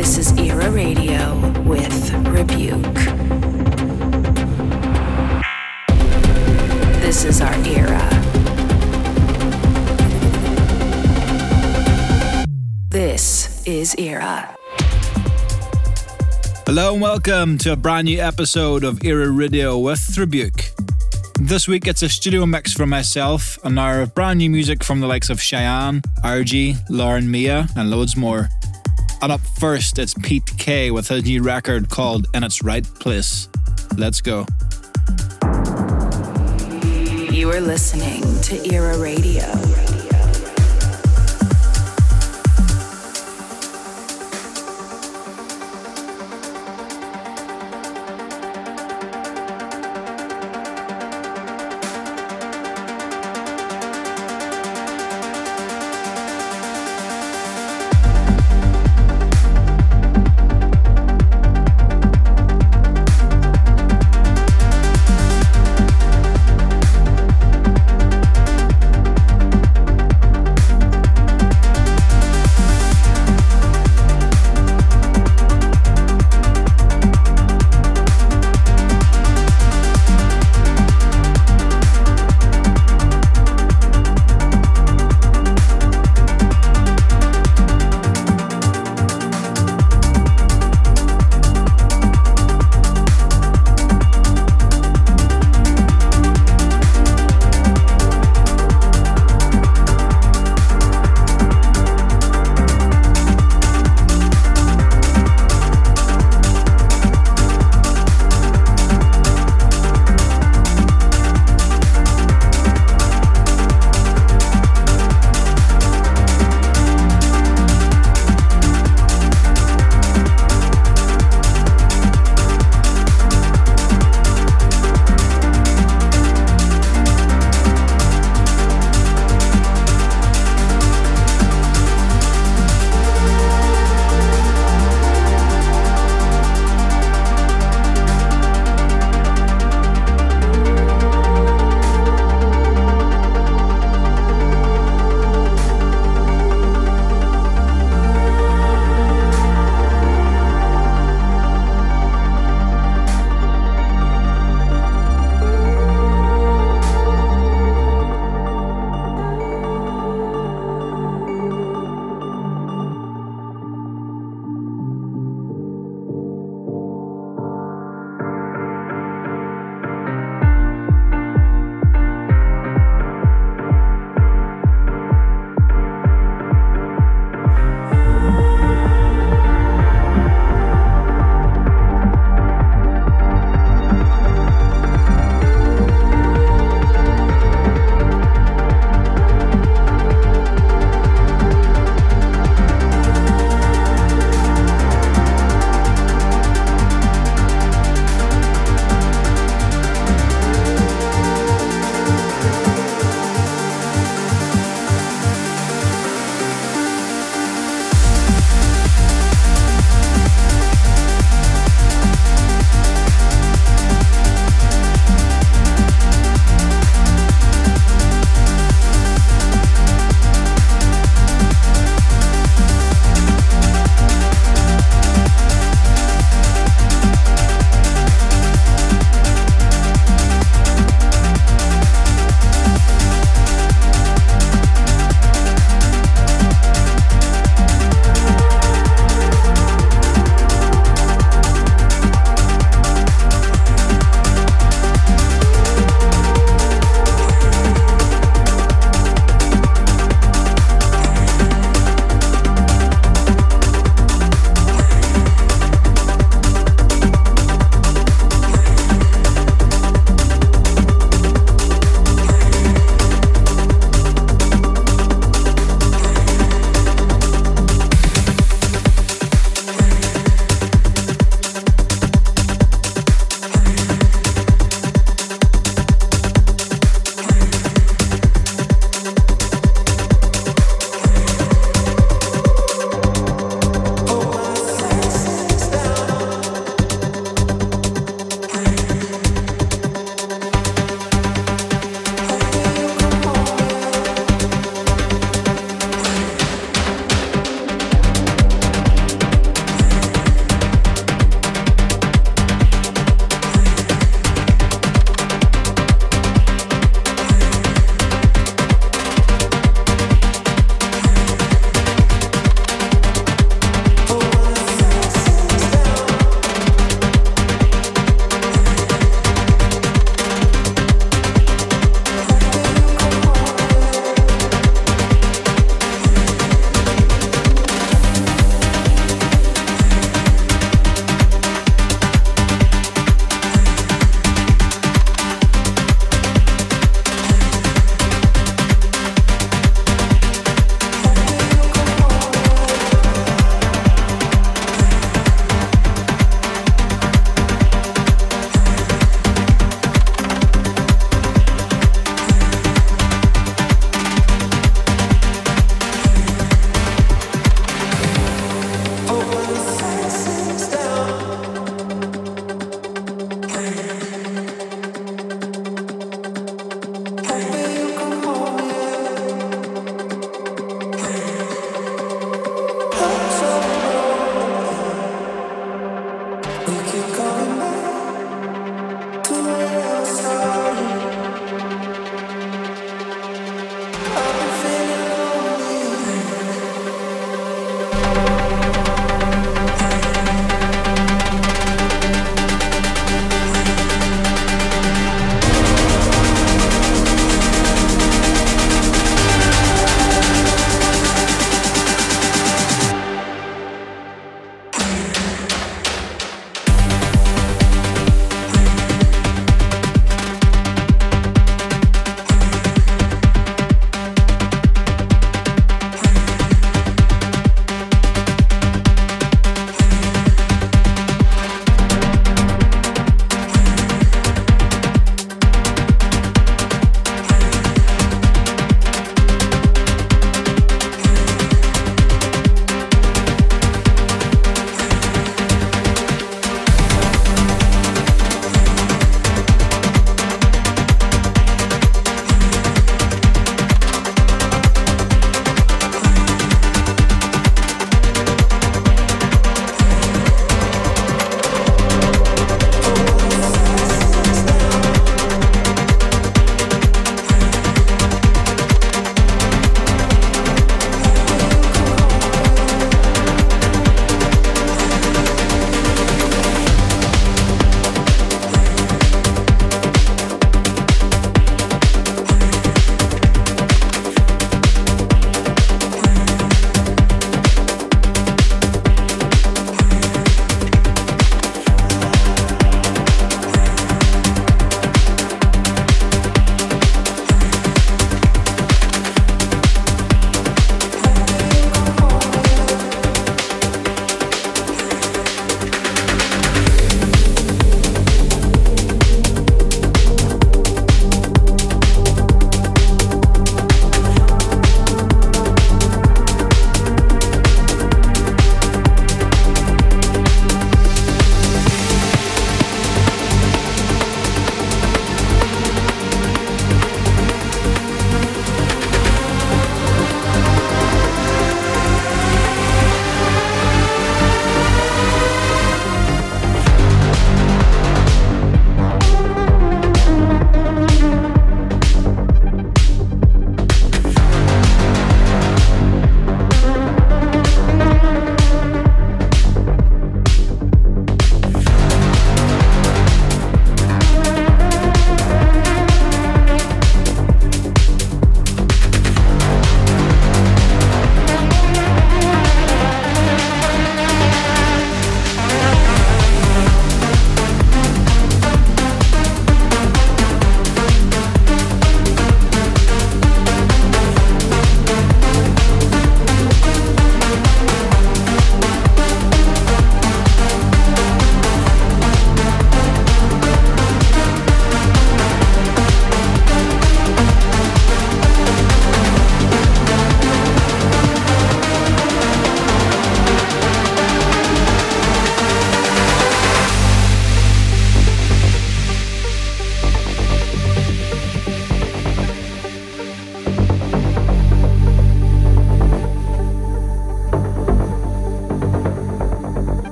This is Era Radio with Rebuke. This is our era. This is Era. Hello and welcome to a brand new episode of Era Radio with Rebuke. This week it's a studio mix from myself and our brand new music from the likes of Cheyenne, Argy, Lauren Mia, and loads more. And up first, it's Pete K with his new record called In Its Right Place. Let's go. You are listening to Era Radio.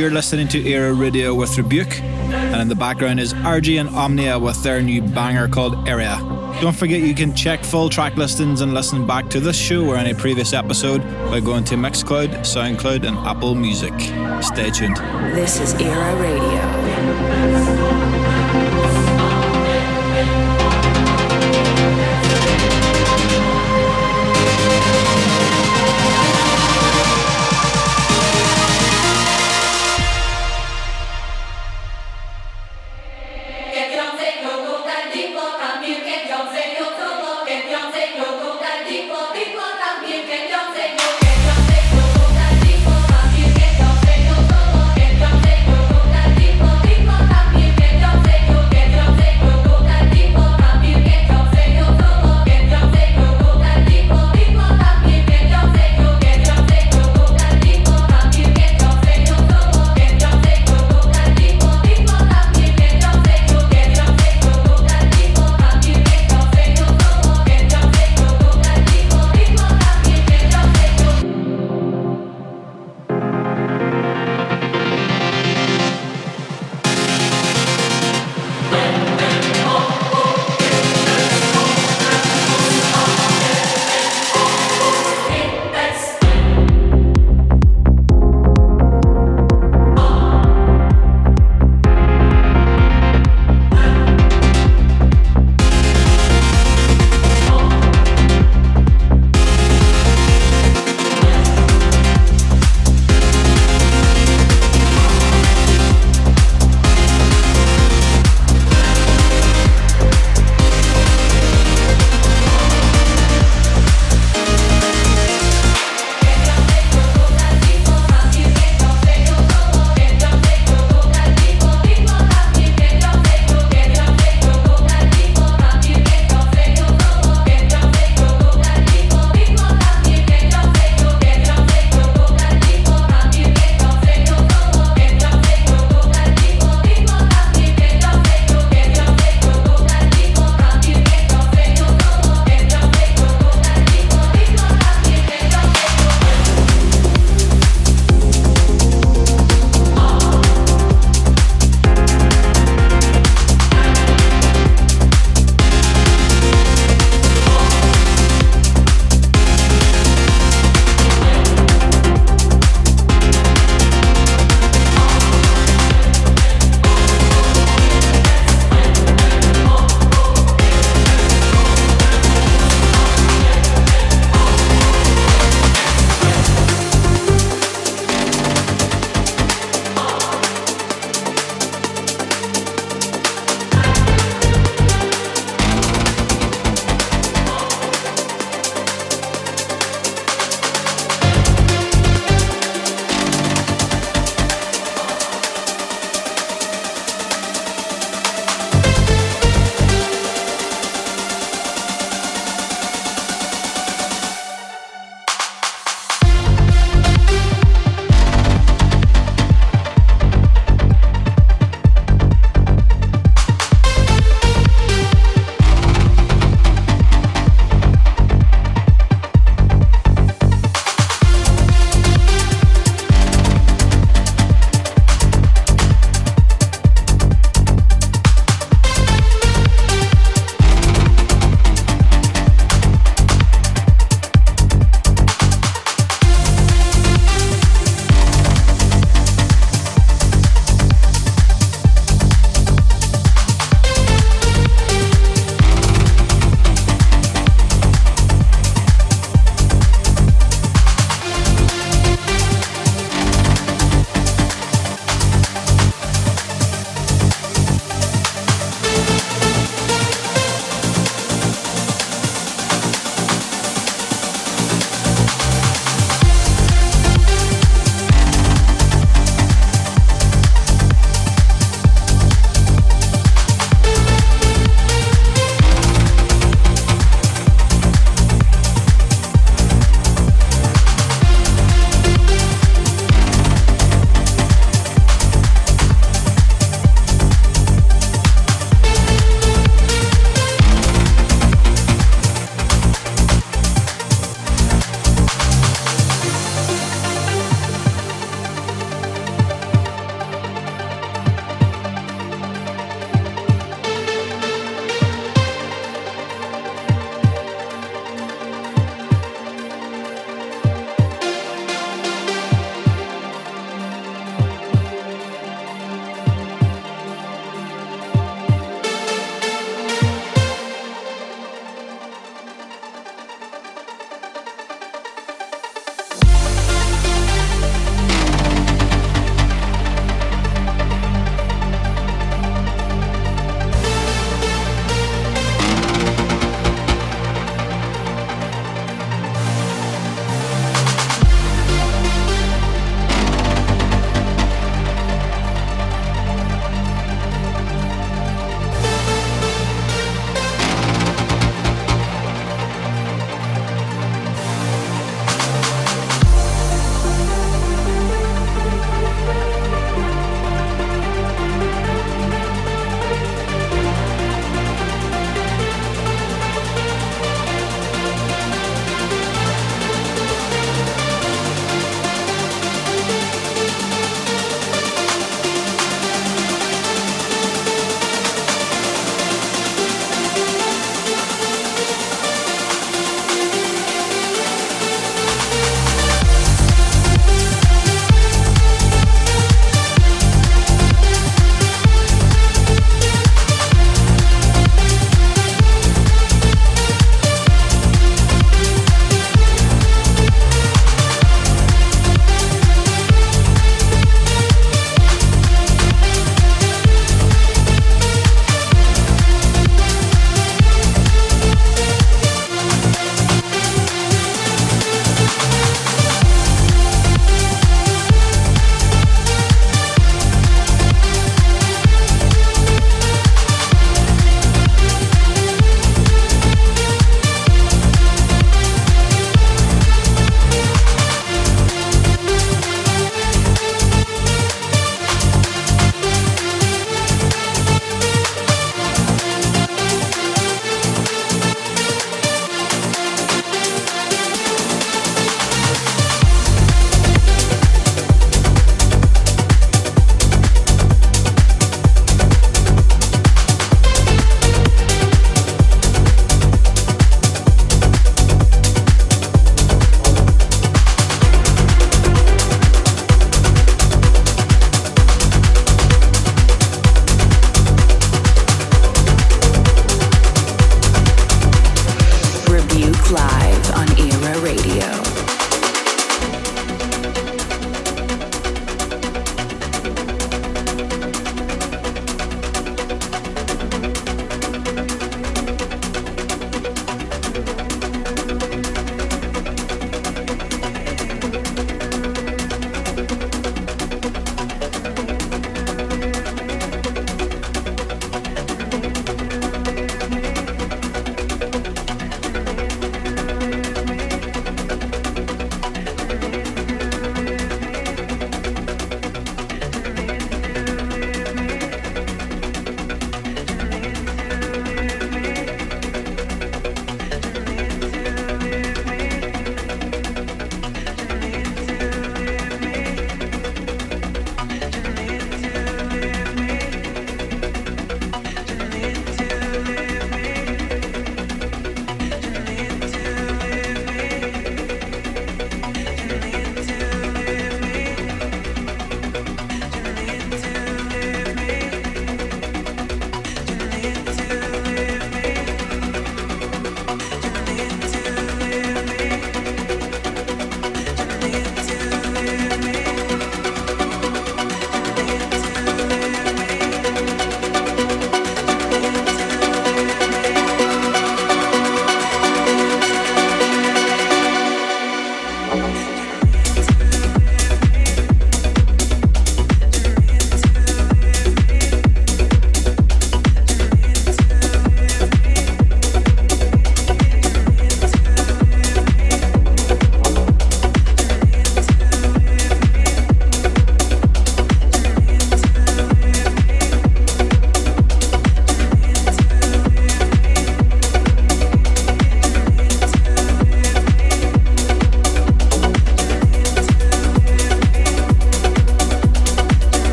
You're listening to Era Radio with Rebuke, and in the background is Argy and Omnya with their new banger called Aria. Don't forget you can check full track listings and listen back to this show or any previous episode by going to Mixcloud, Soundcloud, and Apple Music. Stay tuned. This is Era Radio.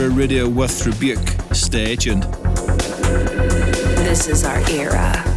Era Radio with Rebuke. Stay tuned. This is our era.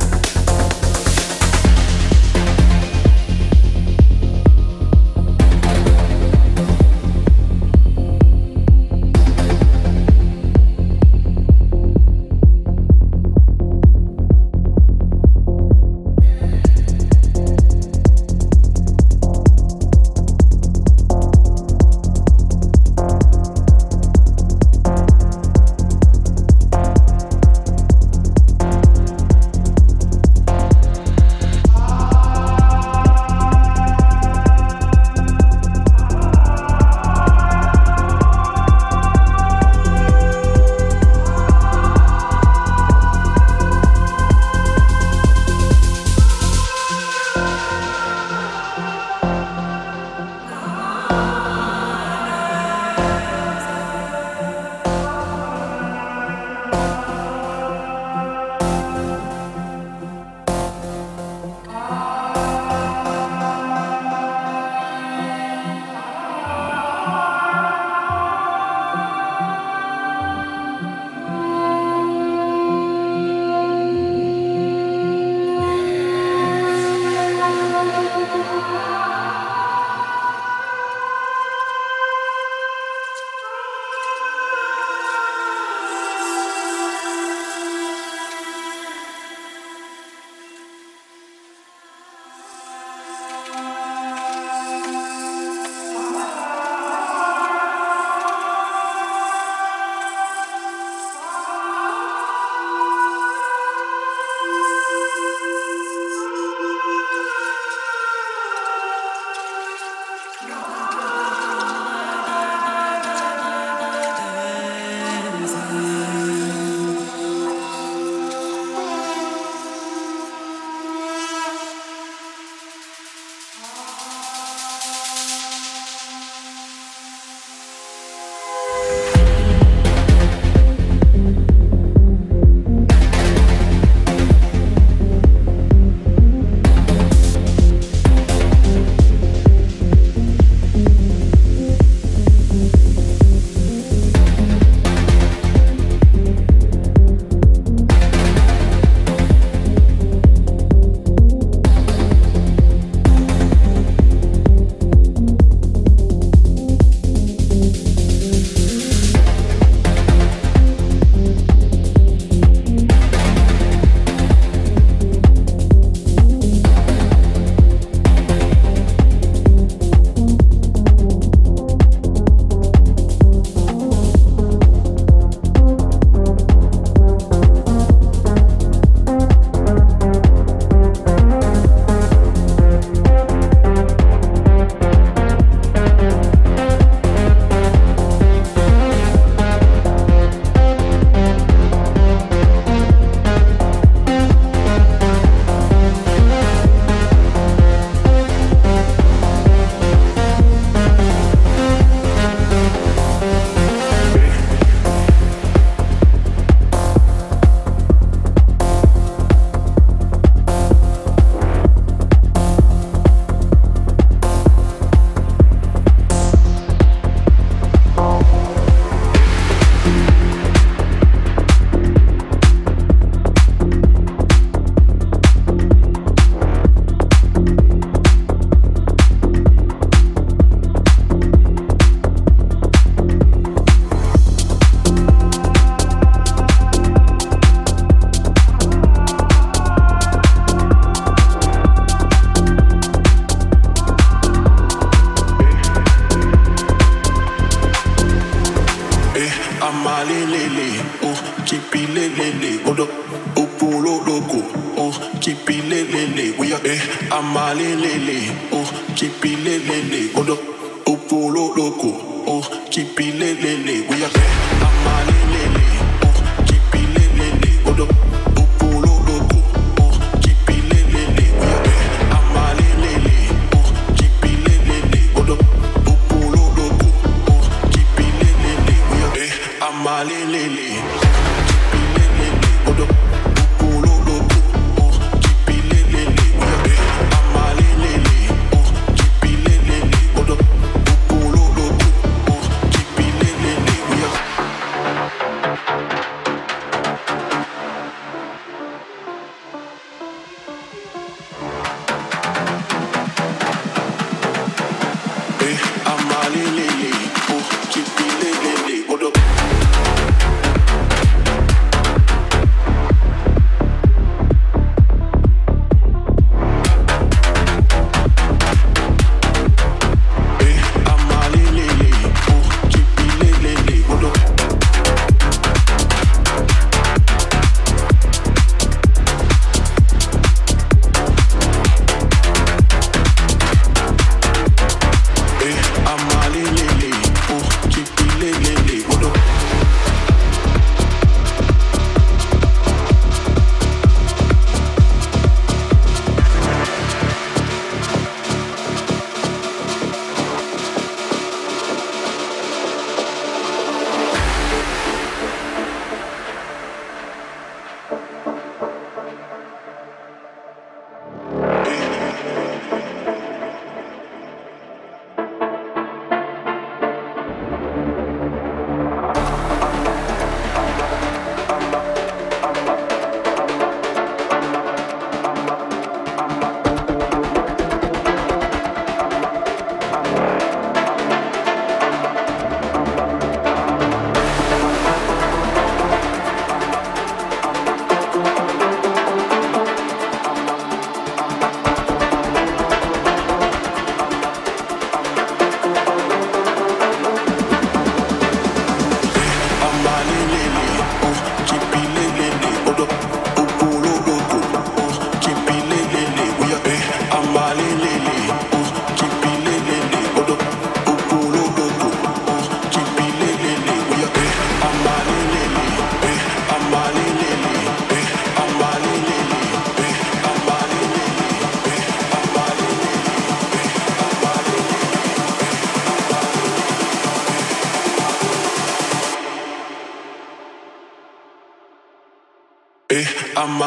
I'm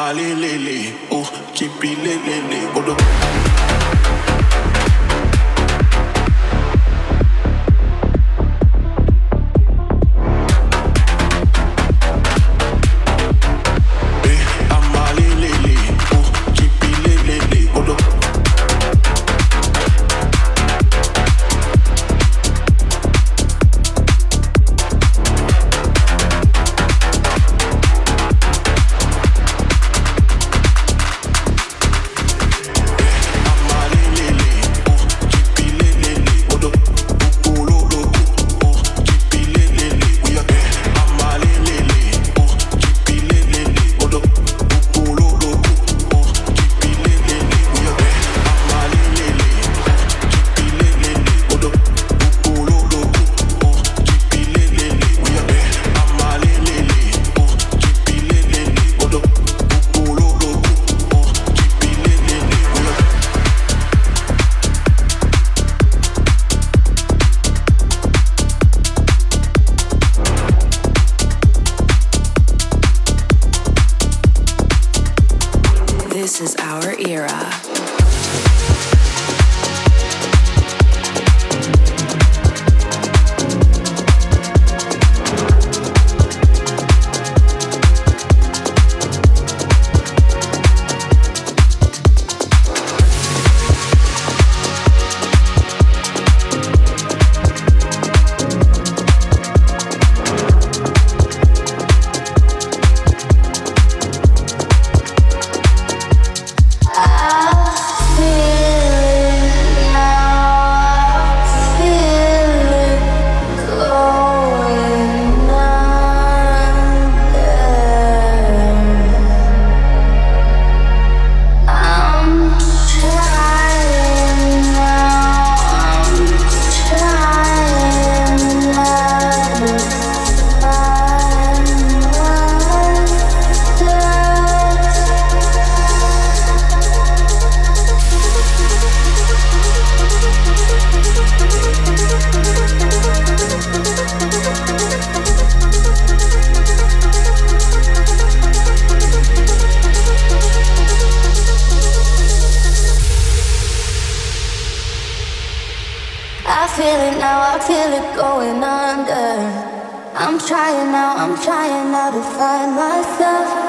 trying now, I'm trying now to find myself.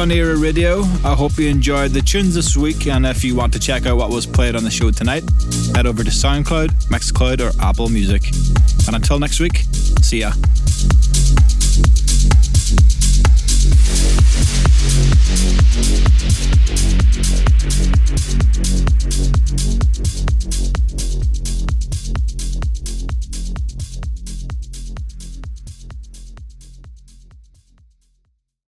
On Era Radio. I hope you enjoyed the tunes this week, and if you want to check out what was played on the show tonight, head over to SoundCloud, Mixcloud, or Apple Music. And until next week, see ya.